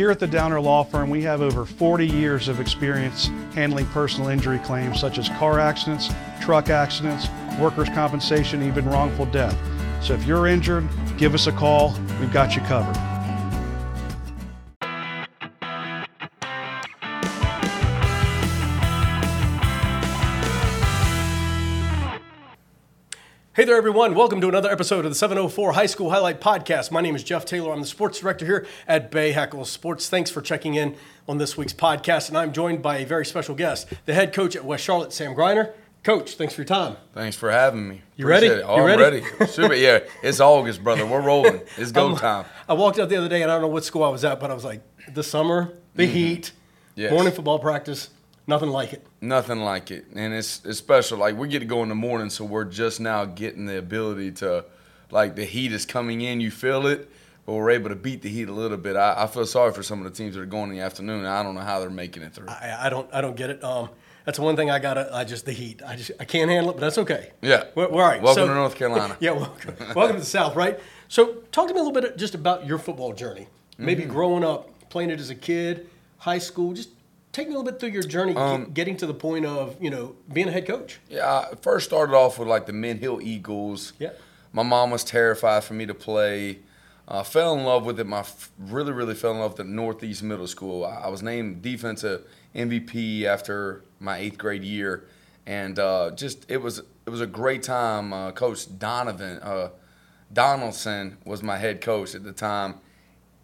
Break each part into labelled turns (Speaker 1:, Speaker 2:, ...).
Speaker 1: Here at the Downer Law Firm, we have over 40 years of experience handling personal injury claims such as car accidents, truck accidents, workers' compensation, even wrongful death. So if you're injured, give us a call. We've got you covered.
Speaker 2: Hey there, everyone. Welcome to another episode of the 704 High School Highlight Podcast. My name is Jeff Taylor. I'm the sports director here at Bahakel Sports. Thanks for checking in on this week's podcast. And I'm joined by a very special guest, the head coach at West Charlotte, Sam Greiner. Coach, thanks for your time.
Speaker 3: Thanks for having me.
Speaker 2: You ready?
Speaker 3: It. Oh,
Speaker 2: You
Speaker 3: I'm
Speaker 2: ready?
Speaker 3: ready. Super. Yeah, it's August, brother. We're rolling. It's go time.
Speaker 2: I walked out the other day and I don't know what school I was at, but I was like, the summer, the heat,
Speaker 3: Mm-hmm. Yes.
Speaker 2: morning football practice, nothing like it.
Speaker 3: Nothing like it, and it's it's special. Like we get to go in the morning, so we're just now getting the ability to, like the heat is coming in. You feel it, but we're able to beat the heat a little bit. I, I feel sorry for some of the teams that are going in the afternoon. I don't know how they're making it through.
Speaker 2: I, I don't I don't get it. Um, that's one thing I gotta. I just the heat. I just I can't handle it, but that's okay.
Speaker 3: Yeah.
Speaker 2: We're, we're all right.
Speaker 3: Welcome
Speaker 2: So-
Speaker 3: to North Carolina.
Speaker 2: yeah, welcome. welcome to the South, right? So, talk to me a little bit just about your football journey. Maybe
Speaker 3: Mm-hmm.
Speaker 2: growing up, playing it as a kid, high school. Just take me a little bit through your journey,
Speaker 3: Um,
Speaker 2: getting to the point of you know being a head coach.
Speaker 3: Yeah, I first started off with like the Mint Hill Eagles.
Speaker 2: Yeah.
Speaker 3: My mom was terrified for me to play. Uh, fell in love with it. My f- really, really fell in love with the Northeast Middle School. I, I was named defensive MVP after my eighth grade year, and uh, just it was it was a great time. Uh, Coach Donovan uh, Donaldson was my head coach at the time,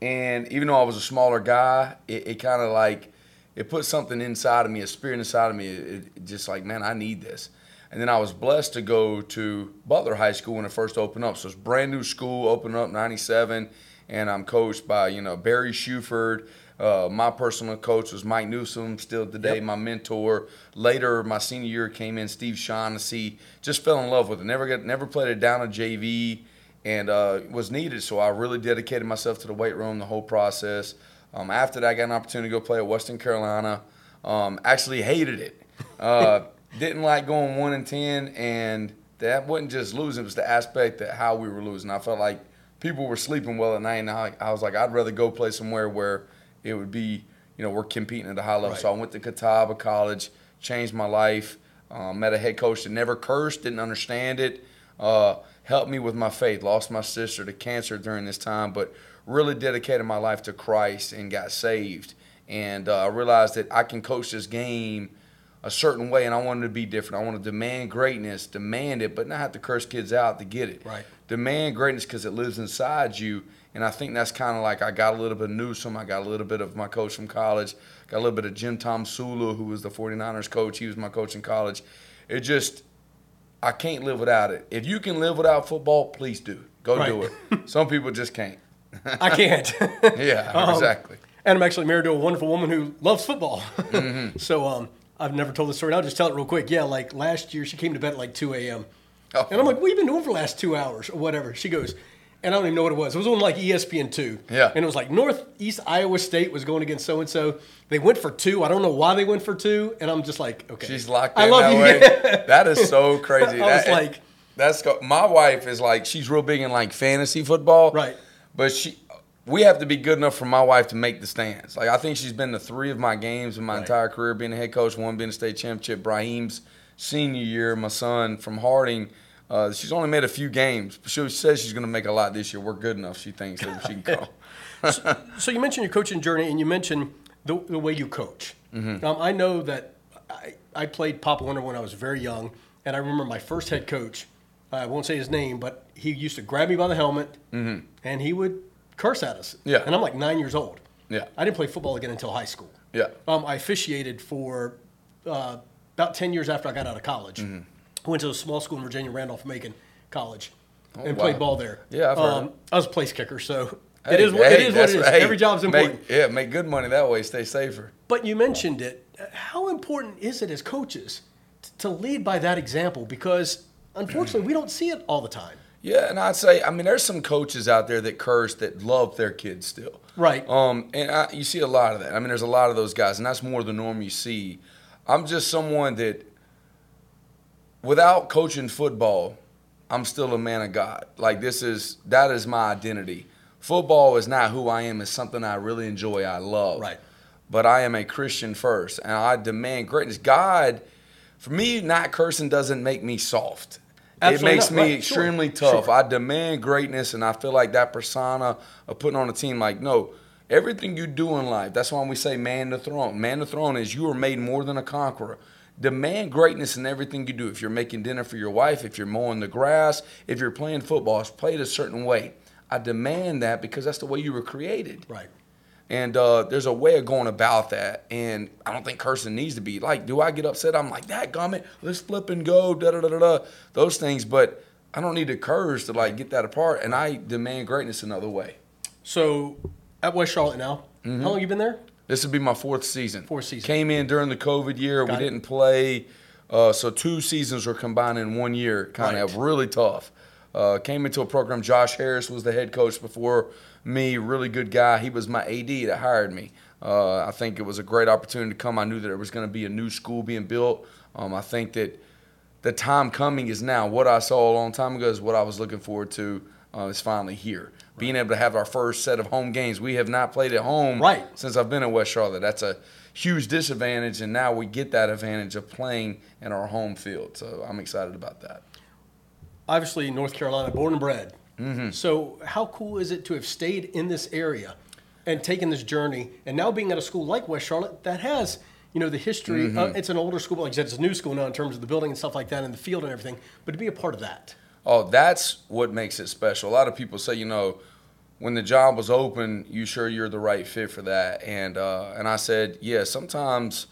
Speaker 3: and even though I was a smaller guy, it, it kind of like it put something inside of me, a spirit inside of me. It, it just like, man, I need this. And then I was blessed to go to Butler High School when it first opened up. So it's brand new school, opened up '97, and I'm coached by you know Barry Shuford. Uh, my personal coach was Mike Newsom, still today
Speaker 2: Yep.
Speaker 3: my mentor. Later, my senior year came in Steve Shaughnessy. Just fell in love with it. Never got, never played it down a JV, and uh, was needed. So I really dedicated myself to the weight room, the whole process. Um, after that, I got an opportunity to go play at Western Carolina. Um, actually hated it. Uh, didn't like going one and ten, and that wasn't just losing; it was the aspect that how we were losing. I felt like people were sleeping well at night, and I, I was like, I'd rather go play somewhere where it would be, you know, we're competing at a high level. So I went to Catawba College, changed my life. Um, met a head coach that never cursed, didn't understand it. Uh, helped me with my faith. Lost my sister to cancer during this time, but really dedicated my life to Christ and got saved. And uh, I realized that I can coach this game a certain way, and I wanted to be different. I want to demand greatness, demand it, but not have to curse kids out to get it.
Speaker 2: Right.
Speaker 3: Demand greatness because it lives inside you, and I think that's kind of like I got a little bit of Newsom, I got a little bit of my coach from college, got a little bit of Jim Tom Sulu, who was the 49ers coach. He was my coach in college. It just, I can't live without it. If you can live without football, please do. Go do it. Some people just can't.
Speaker 2: I can't.
Speaker 3: Yeah,
Speaker 2: Um,
Speaker 3: exactly.
Speaker 2: And I'm actually married to a wonderful woman who loves football.
Speaker 3: Mm-hmm.
Speaker 2: so um, I've never told this story. I'll just tell it real quick. Yeah, like last year, she came to bed at like 2 a.m.
Speaker 3: Oh.
Speaker 2: And I'm like, what have you been doing for the last two hours or whatever? She goes, and I don't even know what it was. It was on like ESPN two.
Speaker 3: Yeah.
Speaker 2: And it was like Northeast Iowa State was going against so and so. They went for two. I don't know why they went for two. And I'm just like, okay.
Speaker 3: She's locked
Speaker 2: I
Speaker 3: in
Speaker 2: love
Speaker 3: that
Speaker 2: you.
Speaker 3: way. that is so crazy.
Speaker 2: I was like-
Speaker 3: that's my wife is like she's real big in like fantasy football,
Speaker 2: Right.
Speaker 3: But she, we have to be good enough for my wife to make the stands. Like I think she's been to three of my games in my
Speaker 2: Right.
Speaker 3: entire career, being a head coach, one being a state championship. Brahim's senior year, my son from Harding. Uh, she's only made a few games. but She says she's going to make a lot this year. We're good enough, she thinks, that she can go.
Speaker 2: So you mentioned your coaching journey, and you mentioned the, the way you coach.
Speaker 3: Mm-hmm.
Speaker 2: Um, I know that I, I played Pop Warner when I was very young, and I remember my first head coach. I won't say his name, but he used to grab me by the helmet, and he would curse at us.
Speaker 3: Mm-hmm. Yeah.
Speaker 2: And I'm like nine years old.
Speaker 3: Yeah.
Speaker 2: I didn't play football again until high school.
Speaker 3: Yeah.
Speaker 2: Um, I officiated for uh, about 10 years after I got out of college.
Speaker 3: Mm-hmm.
Speaker 2: I went to a small school in Virginia, Randolph Macon College, and
Speaker 3: Oh, wow.
Speaker 2: played ball there.
Speaker 3: Yeah, I've heard
Speaker 2: um. I was a place kicker, so
Speaker 3: Hey,
Speaker 2: it is what
Speaker 3: hey,
Speaker 2: it is. What it is.
Speaker 3: hey,
Speaker 2: Every job's important.
Speaker 3: Make, yeah, make good money that way. Stay safer.
Speaker 2: But you mentioned it. How important is it as coaches t- to lead by that example? Because unfortunately, we don't see it all the time.
Speaker 3: Yeah, and I'd say, I mean, there's some coaches out there that curse that love their kids still.
Speaker 2: Right.
Speaker 3: Um, and I, you see a lot of that. I mean, there's a lot of those guys, and that's more the norm you see. I'm just someone that, without coaching football, I'm still a man of God. Like this is that is my identity. football is not who I am. It's something I really enjoy. I love.
Speaker 2: Right.
Speaker 3: But I am a Christian first, and I demand greatness. God, for me, not cursing doesn't make me soft.
Speaker 2: Absolutely
Speaker 3: it makes
Speaker 2: not.
Speaker 3: me
Speaker 2: Right. Sure.
Speaker 3: extremely tough.
Speaker 2: Sure.
Speaker 3: I demand greatness, and I feel like that persona of putting on a team, like, no, everything you do in life, that's why we say man the throne. Man the throne is you are made more than a conqueror. Demand greatness in everything you do. If you're making dinner for your wife, if you're mowing the grass, if you're playing football, it's played a certain way. I demand that because that's the way you were created.
Speaker 2: Right.
Speaker 3: And uh, there's a way of going about that. And I don't think cursing needs to be like, do I get upset? I'm like, that gummit, let's flip and go, da da da da da. Those things. But I don't need to curse to like get that apart. And I demand greatness another way.
Speaker 2: So at West Charlotte now,
Speaker 3: Mm-hmm.
Speaker 2: how long you been there?
Speaker 3: This would be my fourth season.
Speaker 2: Fourth season.
Speaker 3: Came in during the COVID year.
Speaker 2: Got
Speaker 3: we
Speaker 2: it.
Speaker 3: didn't play. Uh, so two seasons were combined in one year. Kind of really tough. Uh, came into a program. Josh Harris was the head coach before me. Really good guy. He was my AD that hired me. Uh, I think it was a great opportunity to come. I knew that there was going to be a new school being built. Um, I think that the time coming is now. What I saw a long time ago is what I was looking forward to. Uh, is finally here. Being able to have our first set of home games. We have not played at home
Speaker 2: Right.
Speaker 3: since I've been in West Charlotte. That's a huge disadvantage, and now we get that advantage of playing in our home field. So I'm excited about that.
Speaker 2: Obviously, North Carolina, born and bred.
Speaker 3: Mm-hmm.
Speaker 2: So how cool is it to have stayed in this area and taken this journey, and now being at a school like West Charlotte that has, you know, the history.
Speaker 3: Mm-hmm.
Speaker 2: Uh, it's an older school, like I said, it's a new school now in terms of the building and stuff like that, and the field and everything. But to be a part of that,
Speaker 3: Oh, that's what makes it special. A lot of people say, you know, when the job was open, you sure you're the right fit for that? And uh, and I said, yeah. Sometimes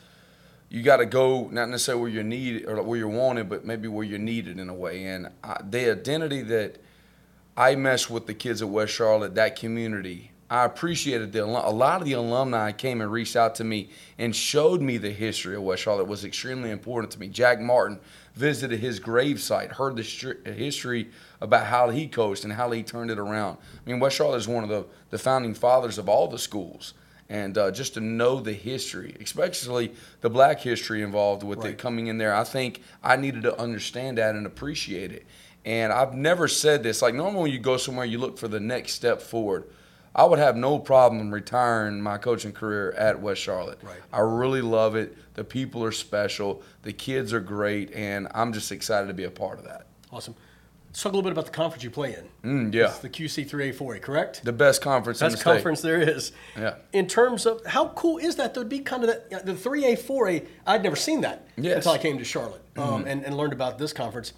Speaker 3: you got to go not necessarily where you're needed or where you're wanted, but maybe where you're needed in a way. And I, the identity that I mesh with the kids at West Charlotte, that community. I appreciated the a lot of the alumni came and reached out to me and showed me the history of West Charlotte was extremely important to me. Jack Martin visited his gravesite, heard the stri- history about how he coached and how he turned it around. I mean, West Charlotte is one of the, the founding fathers of all the schools. And uh, just to know the history, especially the black history involved with
Speaker 2: Right.
Speaker 3: it coming in there, I think I needed to understand that and appreciate it. And I've never said this. Like normally, when you go somewhere, you look for the next step forward. I would have no problem retiring my coaching career at West Charlotte.
Speaker 2: Right.
Speaker 3: I really love it. The people are special. The kids are great, and I'm just excited to be a part of that.
Speaker 2: awesome. Let's talk a little bit about the conference you play in.
Speaker 3: Mm, yeah,
Speaker 2: It's the QC3A4A, correct?
Speaker 3: the best conference in the
Speaker 2: Best
Speaker 3: state.
Speaker 2: conference there is.
Speaker 3: Yeah.
Speaker 2: In terms of how cool is that? There'd be kind of that the three A, four A. I'd never seen that
Speaker 3: Yes. Mm-hmm.
Speaker 2: until I came to Charlotte um, and, and learned about this conference.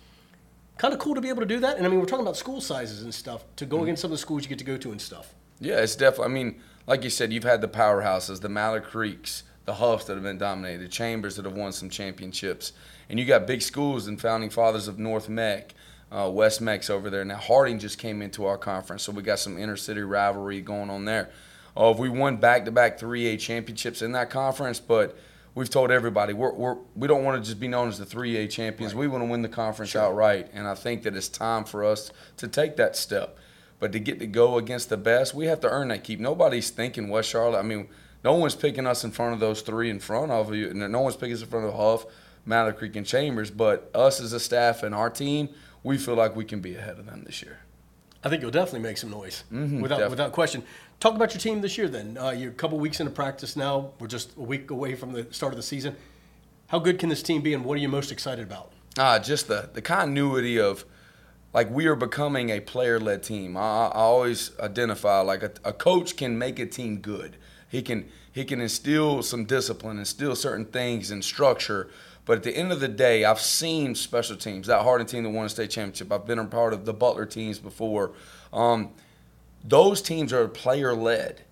Speaker 2: Kind of cool to be able to do that. And I mean, we're talking about school sizes and stuff to
Speaker 3: Mm-hmm.
Speaker 2: go against some of the schools you get to go to and stuff.
Speaker 3: Yeah, it's definitely. I mean, like you said, you've had the powerhouses, the Mallard Creeks, the Huffs that have been dominated, the Chambers that have won some championships, and you got big schools and founding fathers of North Meck, uh, West Meck's over there. Now Harding just came into our conference, so we got some inner city rivalry going on there. Uh, we won back-to-back 3A championships in that conference, but we've told everybody we're, we're, we don't want to just be known as the 3A champions. We want to win the conference outright, and I think that it's time for us to take that step. But to get to go against the best, we have to earn that keep. Nobody's thinking West Charlotte. I mean, no one's picking us in front of those three in front of you. and No one's picking us in front of Huff, Mallard Creek, and Chambers. But us as a staff and our team, we feel like we can be ahead of them this year.
Speaker 2: I think you'll definitely make some noise
Speaker 3: Mm-hmm,
Speaker 2: without
Speaker 3: definitely.
Speaker 2: without question. Talk about your team this year. Then uh, you're a couple weeks into practice now. We're just a week away from the start of the season. How good can this team be, and what are you most excited about?
Speaker 3: Ah, just the the continuity of like we are becoming a player led team. I, I always identify like a, a coach can make a team good. He can he can instill some discipline, instill certain things and structure. But at the end of the day, I've seen special teams. That Harding team that won a state championship. I've been a part of the Butler teams before. Um, those teams are player led.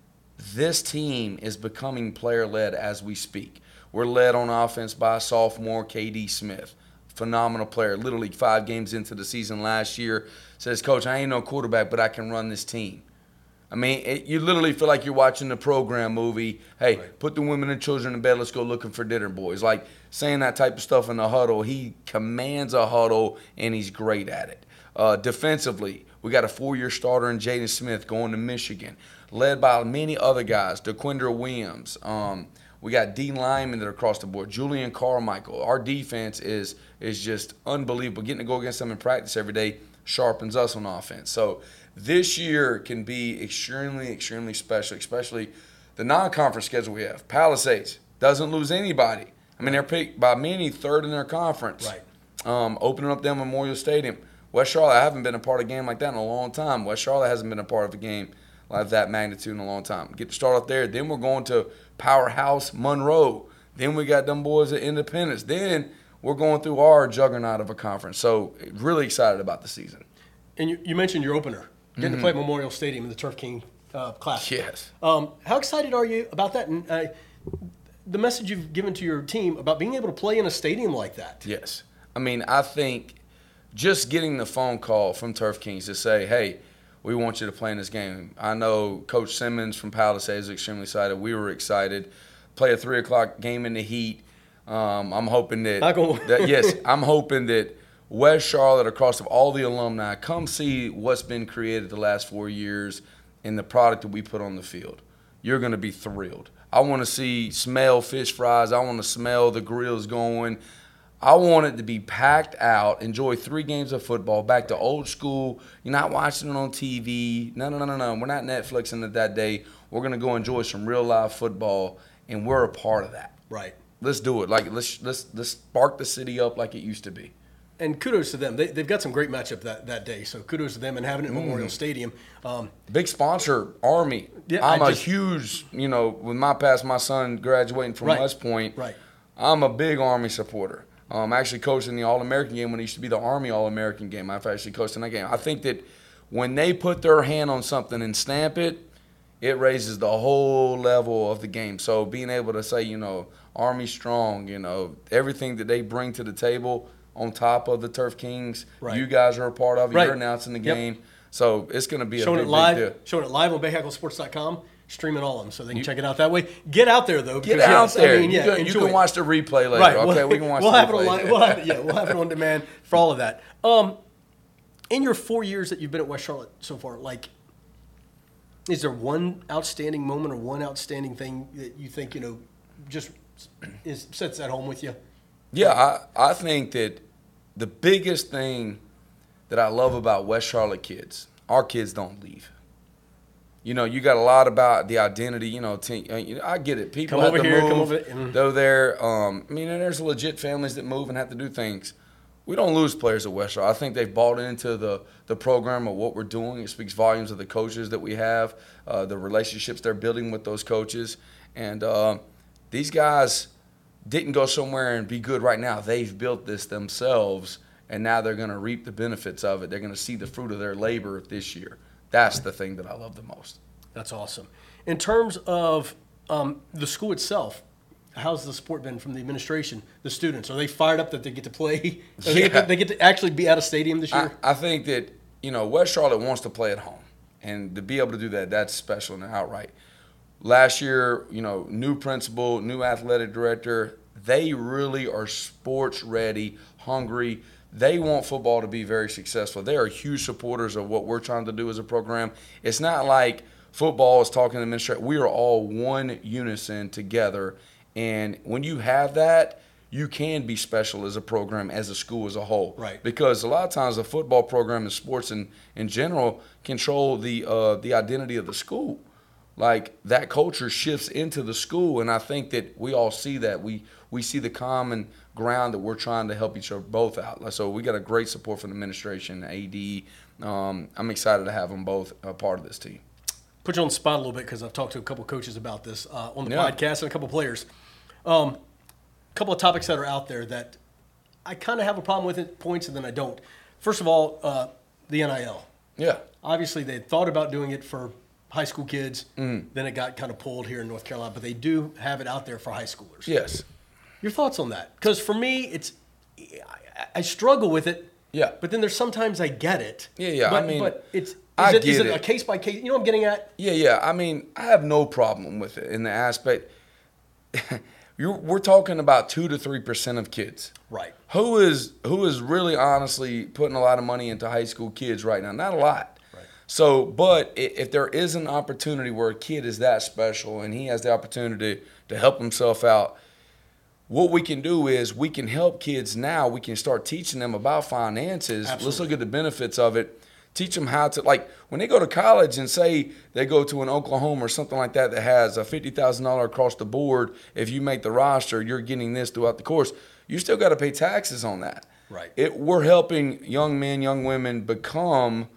Speaker 3: This team is becoming player led as we speak. We're led on offense by sophomore, KD Smith. Phenomenal player. Literally five games into the season last year. Says, Coach, I ain't no quarterback, but I can run this team. I mean, it, you literally feel like you're watching the program movie. Hey,
Speaker 2: Right.
Speaker 3: put the women and children in bed. Let's go looking for dinner, boys. Like saying that type of stuff in the huddle. He commands a huddle, and he's great at it. Uh, defensively, we got a four-year starter in Jaden Smith going to Michigan, led by many other guys. DeQuindra Williams. Um, we got Dean Lyman that are across the board. Julian Carmichael. Our defense is is just unbelievable. Getting to go against them in practice every day sharpens us on offense. So this year can be extremely, extremely special, especially the non-conference schedule we have. Palisades doesn't lose anybody. I mean, they're picked by many third in their conference.
Speaker 2: Right.
Speaker 3: Um, opening up their Memorial Stadium. West Charlotte, I haven't been a part of a game like that in a long time. West Charlotte hasn't been a part of a game like that magnitude in a long time. Get to start off there. Then we're going to Powerhouse Monroe. Then we got them boys at Independence. Then we're going through our juggernaut of a conference. So really excited about the season.
Speaker 2: And you, you mentioned your opener, getting to play at Memorial Stadium in the Turf King uh, Classic.
Speaker 3: Yes.
Speaker 2: Um, how excited are you about that? And uh, the message you've given to your team about being able to play in a stadium like that.
Speaker 3: Yes. I mean, I think just getting the phone call from Turf Kings to say, hey, we want you to play in this game. I know Coach Simmons from Palisades is extremely excited. We were excited. Play a three o'clock game in the heat. Um, I'm hoping that, that yes, I'm hoping that West Charlotte, across of all the alumni, come see what's been created the last four years and the product that we put on the field. You're going to be thrilled. I want to see smell fish fries. I want to smell the grills going. I want it to be packed out. Enjoy three games of football. Back to old school. You're not watching it on TV. No, no, no, no, no. We're not Netflixing it that day. We're gonna go enjoy some real live football, and we're a part of that.
Speaker 2: Right.
Speaker 3: Let's do it. Like let's let's let's spark the city up like it used to be.
Speaker 2: And kudos to them. They, they've got some great matchup that, that day. So kudos to them and having it at Memorial Stadium. Um,
Speaker 3: Big sponsor, Army.
Speaker 2: Yeah,
Speaker 3: I'm
Speaker 2: I
Speaker 3: a
Speaker 2: just-
Speaker 3: huge, you know, with my past, my son graduating from
Speaker 2: Right,
Speaker 3: West Point.
Speaker 2: right.
Speaker 3: I'm a big Army supporter. Um, I actually coached in the All American game when it used to be the Army All American game. I've actually coached in that game. I think that when they put their hand on something and stamp it, it raises the whole level of the game. So being able to say, you know, Army strong, you know, everything that they bring to the table on top of the Turf Kings,
Speaker 2: Right.
Speaker 3: you guys are a part of. it.
Speaker 2: Right.
Speaker 3: You're announcing the
Speaker 2: Yep.
Speaker 3: game. So it's going to be a
Speaker 2: showing
Speaker 3: big,
Speaker 2: it live,
Speaker 3: big deal.
Speaker 2: showing it live on BahakelSports.com, streaming all of them so they can check it out that way. Get out there though.
Speaker 3: Get out
Speaker 2: yes, I
Speaker 3: there.
Speaker 2: mean,
Speaker 3: you,
Speaker 2: yeah,
Speaker 3: can, you can watch the replay later.
Speaker 2: Right.
Speaker 3: Okay,
Speaker 2: we'll,
Speaker 3: we can watch
Speaker 2: we'll
Speaker 3: the
Speaker 2: have it
Speaker 3: replay.
Speaker 2: on we'll have it, yeah, we'll have it on demand for all of that. Um, in your four years that you've been at West Charlotte so far, like, is there one outstanding moment or one outstanding thing that you think you know just is sits at home with you?
Speaker 3: Yeah, I, I think that the biggest thing that I love about West Charlotte kids, our kids don't leave. You know, you got a lot about the identity. You know, te- uh, you know, I get it. People
Speaker 2: Come
Speaker 3: have
Speaker 2: over
Speaker 3: to
Speaker 2: here,
Speaker 3: move.
Speaker 2: come over there. Mhm.
Speaker 3: They're there. Um, I mean, and there's legit families that move and have to do things. We don't lose players at West Charlotte. I think they've bought into the the program of what we're doing. It speaks volumes of the coaches that we have, uh, the relationships they're building with those coaches, and uh, these guys didn't go somewhere and be good right now. They've built this themselves, and now they're going to reap the benefits of it. They're going to see the fruit of their labor this year. That's the thing that I love the most.
Speaker 2: That's awesome. In terms of um, the school itself, how's the support been from the administration, the students? Are they fired up that they get to play? Are they, get to, they get to actually be at a stadium this
Speaker 3: I,
Speaker 2: year?
Speaker 3: I think that you know West Charlotte wants to play at home, and to be able to do that, that's special and outright. Last year, you know, new principal, new athletic director, they really are sports ready, hungry. They want football to be very successful. They are huge supporters of what we're trying to do as a program. It's not like football is talking to the administration. We are all one unison together, and when you have that, you can be special as a program, as a school as a whole.
Speaker 2: Right.
Speaker 3: Because a lot of times the football program and sports in, in general control the uh, the identity of the school. Like that culture shifts into the school, and I think that we all see that. We we see the common ground that we're trying to help each other both out. So we got a great support from the administration, AD. Um, I'm excited to have them both a part of this team.
Speaker 2: Put you on the spot a little bit because I've talked to a couple coaches about this uh, on the
Speaker 3: Yeah.
Speaker 2: podcast and a couple players. Um, a couple of topics that are out there that I kind of have a problem with at points and then I don't. First of all, uh, the NIL.
Speaker 3: Yeah.
Speaker 2: Obviously, they thought about doing it for high school kids.
Speaker 3: Mm.
Speaker 2: Then it got kind of pulled here in North Carolina, but they do have it out there for high schoolers.
Speaker 3: Yes.
Speaker 2: Your thoughts on that? Because for me, it's I, I struggle with it.
Speaker 3: Yeah.
Speaker 2: But then there's sometimes I get it.
Speaker 3: Yeah, yeah, I mean,
Speaker 2: but it's is it, is it a case by case? You know what I'm getting at?
Speaker 3: Yeah, yeah. I mean, I have no problem with it in the aspect. You're, we're talking about two to three percent of kids.
Speaker 2: Right.
Speaker 3: Who is who is really honestly putting a lot of money into high school kids right now? Not a lot.
Speaker 2: Right.
Speaker 3: So, but if there is an opportunity where a kid is that special and he has the opportunity to help himself out, what we can do is we can help kids now. We can start teaching them about finances. Let's look at the benefits of it. Teach them how to like when they go to college and say they go to an Oklahoma or something like that that has a fifty thousand dollar across the board. If you make the roster, you're getting this throughout the course. You still got to pay taxes on that.
Speaker 2: Right.
Speaker 3: It we're helping young men, young women become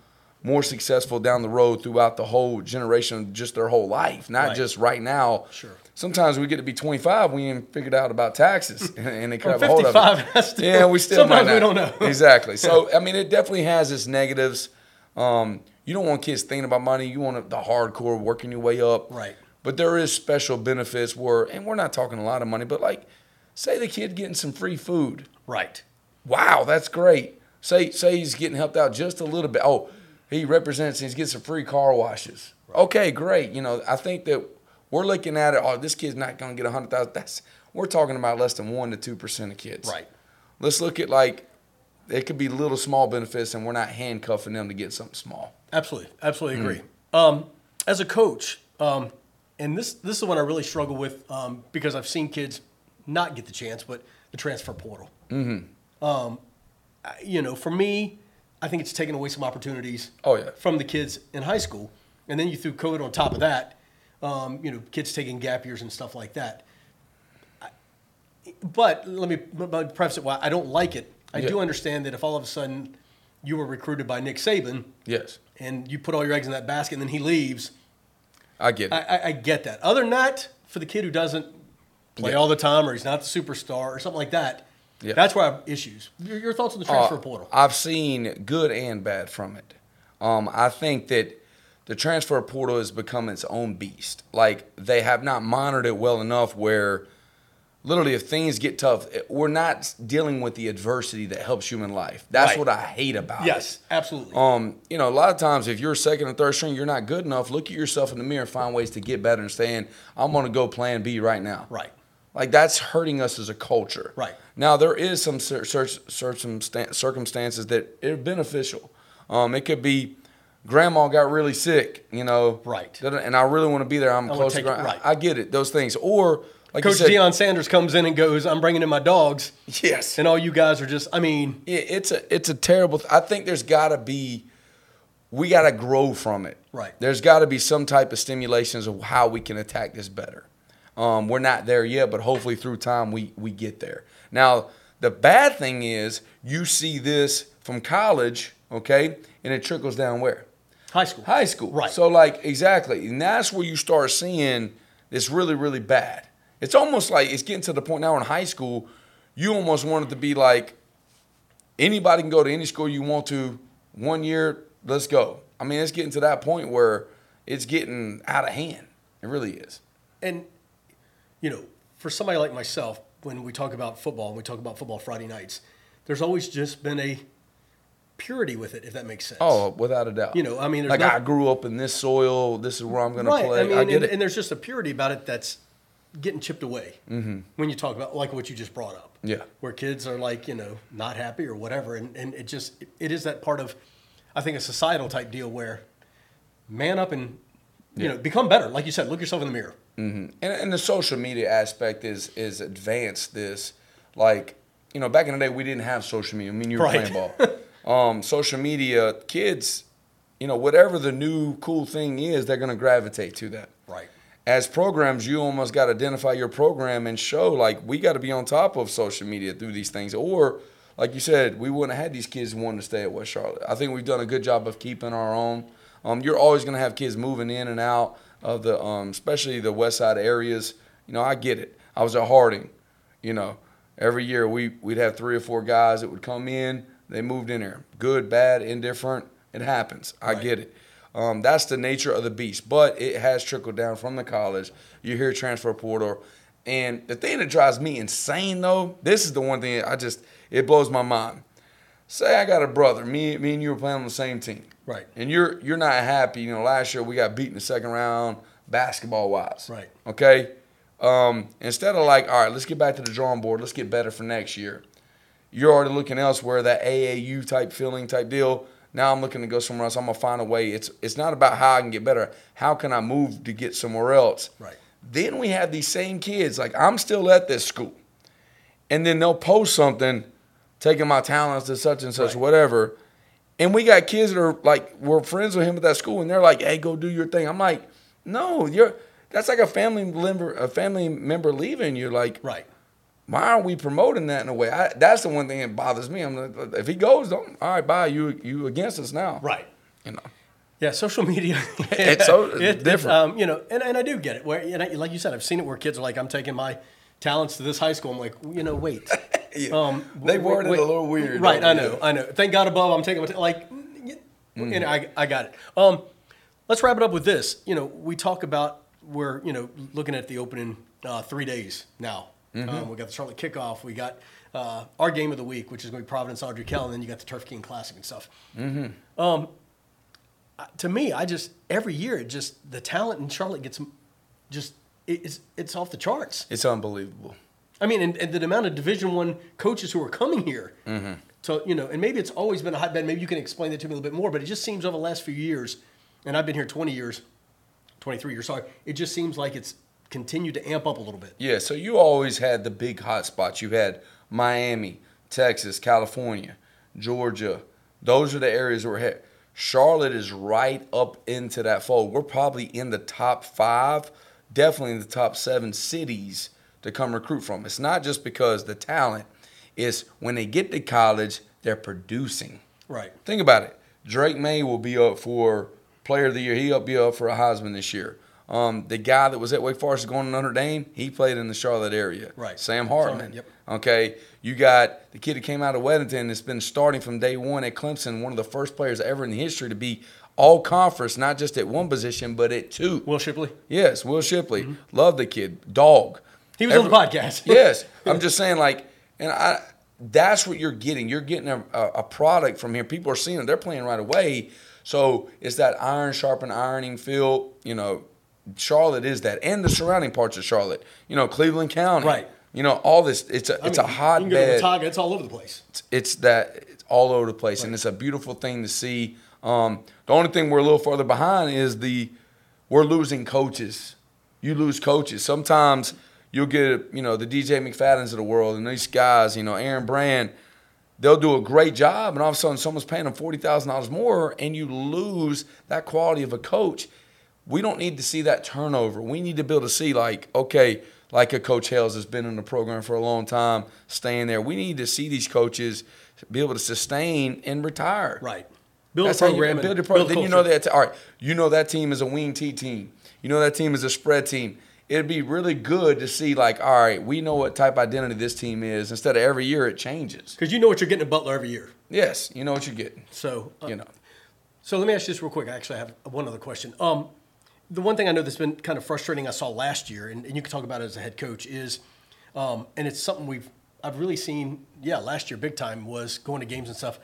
Speaker 3: more successful down the road throughout the whole generation, just their whole life, not
Speaker 2: Right.
Speaker 3: just right now.
Speaker 2: Sure.
Speaker 3: Sometimes we get to be 25, we ain't figured out about taxes, and, they grab a hold of it.
Speaker 2: 55, that's still-
Speaker 3: yeah, we still might
Speaker 2: sometimes we don't know.
Speaker 3: exactly. So I mean, it definitely has its negatives. Um, you don't want kids thinking about money. You want the hardcore working your way up.
Speaker 2: Right.
Speaker 3: But there is special benefits where, and we're not talking a lot of money, but like, say the kid getting some free food.
Speaker 2: Right.
Speaker 3: Wow, that's great. Say say he's getting helped out just a little bit. Oh, he represents. He's getting some free car washes. Okay, great. You know, I think that we're looking at it. Oh, this kid's not going to get a hundred thousand. That's we're talking about less than one to two percent of kids.
Speaker 2: Right.
Speaker 3: Let's look at like it could be little small benefits, and we're not handcuffing them to get something small.
Speaker 2: Absolutely, absolutely agree.
Speaker 3: Mm.
Speaker 2: Um, as a coach, um, and this this is the one I really struggle with um, because I've seen kids not get the chance, but the transfer portal. Mm-hmm. Um, you know, for me, I think it's taken away some opportunities.
Speaker 3: Oh, yeah.
Speaker 2: from the kids in high school, and then you threw COVID on top of that. Um, you know, kids taking gap years and stuff like that. I- But let me preface it why I don't like it. I
Speaker 3: Yeah.
Speaker 2: do understand that if all of a sudden you were recruited by Nick Saban
Speaker 3: Yes,
Speaker 2: and you put all your eggs in that basket and then he leaves.
Speaker 3: I get it.
Speaker 2: I, I, I get that. Other than that, for the kid who doesn't play
Speaker 3: Yeah.
Speaker 2: all the time or he's not the superstar or something like that,
Speaker 3: Yeah.
Speaker 2: that's where I have issues. Your, your thoughts on the transfer
Speaker 3: Uh,
Speaker 2: portal?
Speaker 3: I've seen good and bad from it. Um, I think that the transfer portal has become its own beast. Like they have not monitored it well enough. Where literally, if things get tough, we're not dealing with the adversity that helps human life. That's
Speaker 2: Right.
Speaker 3: what I hate about it.
Speaker 2: yes, absolutely.
Speaker 3: Um, you know, a lot of times if you're second or third string, you're not good enough. Look at yourself in the mirror and find ways to get better and saying, I'm gonna go plan B right now.
Speaker 2: right.
Speaker 3: Like that's hurting us as a culture.
Speaker 2: Right.
Speaker 3: Now there is some cir- cir- circumstances that are beneficial. Um, it could be grandma got really sick, you know.
Speaker 2: Right.
Speaker 3: And I really want to be there. I'm
Speaker 2: I
Speaker 3: close to grandma.
Speaker 2: right.
Speaker 3: I get it. Those things. Or like
Speaker 2: Coach
Speaker 3: said,
Speaker 2: Deion Sanders comes in and goes, I'm bringing in my dogs.
Speaker 3: Yes.
Speaker 2: And all you guys are just, I mean,
Speaker 3: Yeah, it's a it's a terrible. Th- I think there's got to be, we got to grow from it.
Speaker 2: Right.
Speaker 3: There's got to be some type of stimulations of how we can attack this better. Um, we're not there yet, but hopefully through time we we get there. Now the bad thing is you see this from college, okay, and it trickles down where
Speaker 2: high school.
Speaker 3: high school.
Speaker 2: Right.
Speaker 3: So like exactly, and that's where you start seeing it's really really bad. It's almost like it's getting to the point now in high school, you almost want it to be like anybody can go to any school you want to. One year, let's go. I mean, it's getting to that point where it's getting out of hand. It really is.
Speaker 2: And, you know, for somebody like myself, when we talk about football and we talk about football Friday nights, there's always just been a purity with it, if that makes sense.
Speaker 3: Oh, without a doubt.
Speaker 2: You know, I mean,
Speaker 3: like
Speaker 2: nothing-
Speaker 3: I grew up in this soil. This is where I'm going to play.
Speaker 2: I mean,
Speaker 3: I get
Speaker 2: and,
Speaker 3: it.
Speaker 2: and there's just a purity about it that's getting chipped away mm-hmm. when you talk about like what you just brought up.
Speaker 3: Yeah.
Speaker 2: Where kids are like, you know, not happy or whatever. And, and it just, it is that part of, I think, a societal type deal where man up and, you
Speaker 3: Yeah.
Speaker 2: know, become better. Like you said, look yourself in the mirror.
Speaker 3: And, and the social media aspect is is advanced this. Like, you know, back in the day we didn't have social media. I mean, you were
Speaker 2: Right.
Speaker 3: playing ball. um, social media, kids, you know, whatever the new cool thing is, they're gonna gravitate to that.
Speaker 2: Right.
Speaker 3: As programs, you almost got to identify your program and show like we got to be on top of social media through these things. Or, like you said, we wouldn't have had these kids wanting to stay at West Charlotte. I think we've done a good job of keeping our own. Um, you're always going to have kids moving in and out of the, um, especially the West Side areas. You know, I get it. I was at Harding. You know, every year we we'd have three or four guys that would come in. They moved in here. Good, bad, indifferent. It happens. I
Speaker 2: Right.
Speaker 3: get it. Um, that's the nature of the beast. But it has trickled down from the college. You hear transfer portal. And the thing that drives me insane though, this is the one thing I just it blows my mind. Say I got a brother, me, me and you were playing on the same team.
Speaker 2: Right.
Speaker 3: And you're you're not happy. You know, last year we got beat in the second round, basketball wise.
Speaker 2: Right.
Speaker 3: Okay. Um, instead of like, all right, let's get back to the drawing board. Let's get better for next year. You're already looking elsewhere, that AAU type feeling type deal. Now I'm looking to go somewhere else. I'm gonna find a way. It's it's not about how I can get better. How can I move to get somewhere else?
Speaker 2: Right.
Speaker 3: Then we have these same kids. Like I'm still at this school, and then they'll post something, taking my talents to such and such,
Speaker 2: Right.
Speaker 3: whatever, And we got kids that are like we're friends with him at that school, and they're like, "Hey, go do your thing." I'm like, "No, you're that's like a family member, a family member leaving you. Like,
Speaker 2: Right.
Speaker 3: Why aren't we promoting that in a way? I, that's the one thing that bothers me. I'm like, if he goes, don't. All right, bye. You you against us now?
Speaker 2: Right.
Speaker 3: You know.
Speaker 2: Yeah, social media.
Speaker 3: It's so
Speaker 2: it-
Speaker 3: different.
Speaker 2: um, you know, and, and I do get it. Where, and I, like you said, I've seen it where kids are like, "I'm taking my talents to this high school." I'm like, you know, wait. Um,
Speaker 3: They worded it
Speaker 2: wait-
Speaker 3: a little weird,
Speaker 2: right? I know, I know. Thank God above, I'm taking my ta- like,
Speaker 3: Mm-hmm.
Speaker 2: and I, I got it. Um, let's wrap it up with this. You know, we talk about we're you know looking at the opening uh, three days now.
Speaker 3: Mm-hmm.
Speaker 2: Um, we got the Charlotte kickoff. We got uh, our game of the week, which is going to be Providence Ardrey Kell, and then you got the Turf King Classic and stuff to me, I just every year it just the talent in Charlotte gets just it's it's off the charts.
Speaker 3: It's unbelievable.
Speaker 2: I mean, and, and the amount of Division One coaches who are coming here.
Speaker 3: Mm-hmm.
Speaker 2: So you know, and maybe it's always been a hotbed. Maybe you can explain that to me a little bit more. But it just seems over the last few years, and I've been here twenty years, twenty three years. Sorry, it just seems like it's continued to amp up a little bit.
Speaker 3: Yeah, so you always had the big hot spots. You had Miami, Texas, California, Georgia. Those are the areas where we're at. Charlotte is right up into that fold. We're probably in the top five, definitely in the top seven cities to come recruit from. It's not just because the talent, it's when they get to college, they're producing.
Speaker 2: Right.
Speaker 3: Think about it. Drake Maye will be up for Player of the Year. He'll be up for a Heisman this year. Um, the guy that was at Wake Forest going to Notre Dame, he played in the Charlotte area.
Speaker 2: Right.
Speaker 3: Sam Hartman.
Speaker 2: Hartman, yep.
Speaker 3: Okay. You got the kid that came out of Weddington that's been starting from day one at Clemson, one of the first players ever in history to be all conference, not just at one position, but at two.
Speaker 2: Will Shipley.
Speaker 3: Yes, Will Shipley. Love the kid. Dog.
Speaker 2: He was on the podcast.
Speaker 3: yes. I'm just saying, like, and I that's what you're getting. You're getting a, a, product from here. People are seeing it. They're playing right away. So it's that iron sharpen ironing feel. You know, Charlotte is that, and the surrounding parts of Charlotte. You know, Cleveland County.
Speaker 2: Right.
Speaker 3: You know, all this. It's a
Speaker 2: I
Speaker 3: it's
Speaker 2: mean,
Speaker 3: a
Speaker 2: You can go to
Speaker 3: hotbed
Speaker 2: Watauga, it's all over the place.
Speaker 3: it's, it's that it's all over the place, and it's a beautiful thing to see. Um, the only thing we're a little further behind is the we're losing coaches. You lose coaches. Sometimes you'll get you know the DJ McFadden's of the world and these guys, you know Aaron Brand. They'll do a great job, and all of a sudden someone's paying them forty thousand dollars more, and you lose that quality of a coach. We don't need to see that turnover. We need to be able to see like okay, like a coach Hales has been in the program for a long time, staying there. We need to see these coaches be able to sustain and retire.
Speaker 2: Right. Build
Speaker 3: That's
Speaker 2: a
Speaker 3: how you
Speaker 2: program. and
Speaker 3: build a program.
Speaker 2: build
Speaker 3: Then you know that. All right, you know that team is a wing T team. You know that team is a spread team. It'd be really good to see like, all right, we know what type of identity this team is. Instead of every year it changes.
Speaker 2: Because you know what you're getting at Butler every year.
Speaker 3: Yes, you know what you're getting.
Speaker 2: So, uh,
Speaker 3: You know.
Speaker 2: So let me ask you this real quick. I actually, have one other question. Um, the one thing I know that's been kind of frustrating I saw last year, and, and you can talk about it as a head coach, is, um, and it's something we've I've really seen. Yeah, last year big time was going to games and stuff.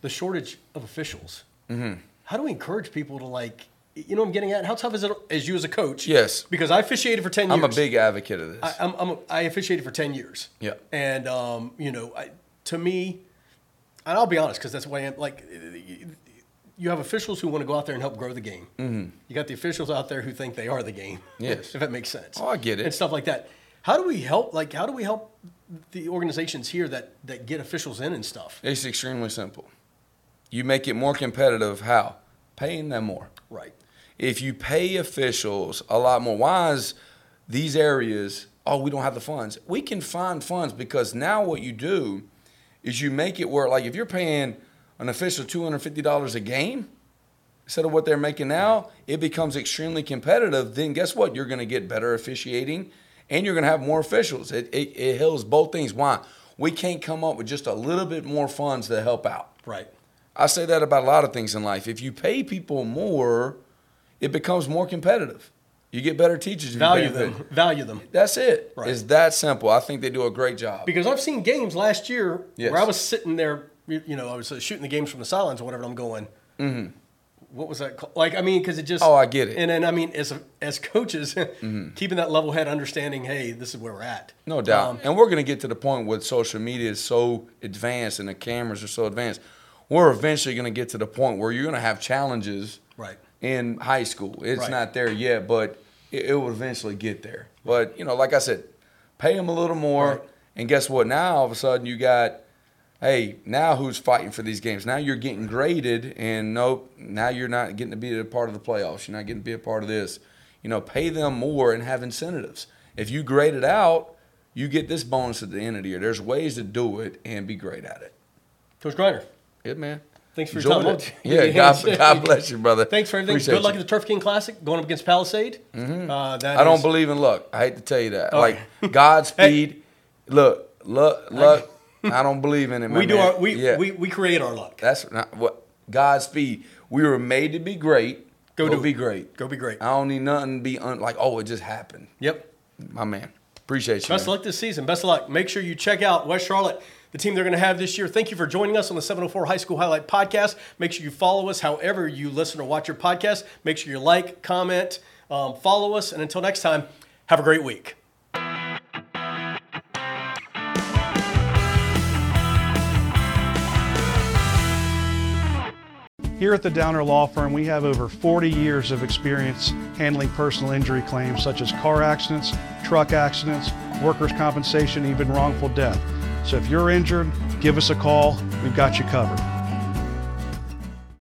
Speaker 2: The shortage of officials. Mm-hmm. How do we encourage people to like? You know, what I'm getting at. How tough is it as you as a coach?
Speaker 3: Yes.
Speaker 2: because I officiated for ten years.
Speaker 3: I'm a big advocate of this.
Speaker 2: I, I'm, I'm a, I officiated for 10 years.
Speaker 3: Yeah.
Speaker 2: And, um, you know, I, to me, and I'll be honest, because that's the way I am, like, you have officials who want to go out there and help grow the game. Mm-hmm. You got the officials out there who think they are the game.
Speaker 3: Yes.
Speaker 2: if that makes sense.
Speaker 3: Oh, I get it.
Speaker 2: And stuff like that. How do we help, like, how do we help the organizations here that, that get officials in and stuff?
Speaker 3: it's extremely simple. You make it more competitive. How? Paying them more.
Speaker 2: Right.
Speaker 3: if you pay officials a lot more, why is these areas, oh, we don't have the funds? We can find funds because now what you do is you make it where, like, if you're paying an official $250 a game instead of what they're making now, it becomes extremely competitive. Then guess what? You're going to get better officiating and you're going to have more officials. It, it, it hills both things. Why? We can't come up with just a little bit more funds to help out.
Speaker 2: Right.
Speaker 3: I say that about a lot of things in life. If you pay people more, it becomes more competitive. You get better teachers.
Speaker 2: Value them. Value them.
Speaker 3: That's it.
Speaker 2: Right.
Speaker 3: It's that simple. I think they do a great job.
Speaker 2: Because I've seen games last year
Speaker 3: Yes.
Speaker 2: where I was sitting there, you know, I was uh, shooting the games from the sidelines or whatever. And I'm going, what was that? Called? Like, I mean, because it just.
Speaker 3: Mm-hmm. Oh, I get it. Mm-hmm.
Speaker 2: And then I mean, as as coaches, keeping that level head, understanding, hey, this is where we're at.
Speaker 3: No doubt.
Speaker 2: Um,
Speaker 3: and we're going to get to the point where social media is so advanced and the cameras are so advanced. We're eventually going to get to the point where you're going to have challenges
Speaker 2: Right.
Speaker 3: in high school. It's
Speaker 2: Right.
Speaker 3: not there yet, but it, it will eventually get there. But, you know, like I said, pay them a little more.
Speaker 2: Right.
Speaker 3: And guess what? Now, all of a sudden, you got hey, now who's fighting for these games? Now you're getting graded, and nope, now you're not getting to be a part of the playoffs. You're not getting to be a part of this. You know, pay them more and have incentives. If you grade it out, you get this bonus at the end of the year. There's ways to do it and be great at it.
Speaker 2: Coach Greiner,
Speaker 3: Yeah, man.
Speaker 2: thanks for your time.
Speaker 3: Yeah, God, God bless you, brother.
Speaker 2: Thanks for everything.
Speaker 3: Appreciate
Speaker 2: Good luck
Speaker 3: you.
Speaker 2: at the Turf King Classic going up against Palisade. Mm-hmm. Uh, that
Speaker 3: I don't
Speaker 2: is-
Speaker 3: believe in luck. I hate to tell you that.
Speaker 2: Oh.
Speaker 3: Like Godspeed. Look, luck, luck. I don't believe in it.
Speaker 2: We do
Speaker 3: man.
Speaker 2: our we,
Speaker 3: yeah,
Speaker 2: we we create our luck.
Speaker 3: That's not what Godspeed. We were made to be great.
Speaker 2: Go
Speaker 3: Go,
Speaker 2: do
Speaker 3: be
Speaker 2: it.
Speaker 3: great.
Speaker 2: Go be great.
Speaker 3: I don't need nothing to be un, like. Oh, it just happened.
Speaker 2: Yep.
Speaker 3: My man. Appreciate you.
Speaker 2: Best of
Speaker 3: man.
Speaker 2: luck this season. Best of luck. Make sure you check out West Charlotte, the team they're going to have this year. Thank you for joining us on the 704 High School Highlight Podcast. Make sure you follow us however you listen or watch your podcast. Make sure you like, comment, um, follow us. And until next time, have a great week.
Speaker 1: Here at the Downer Law Firm, we have over 40 years of experience handling personal injury claims such as car accidents, truck accidents, workers' compensation, even wrongful death. So if you're injured, give us a call. We've got you covered.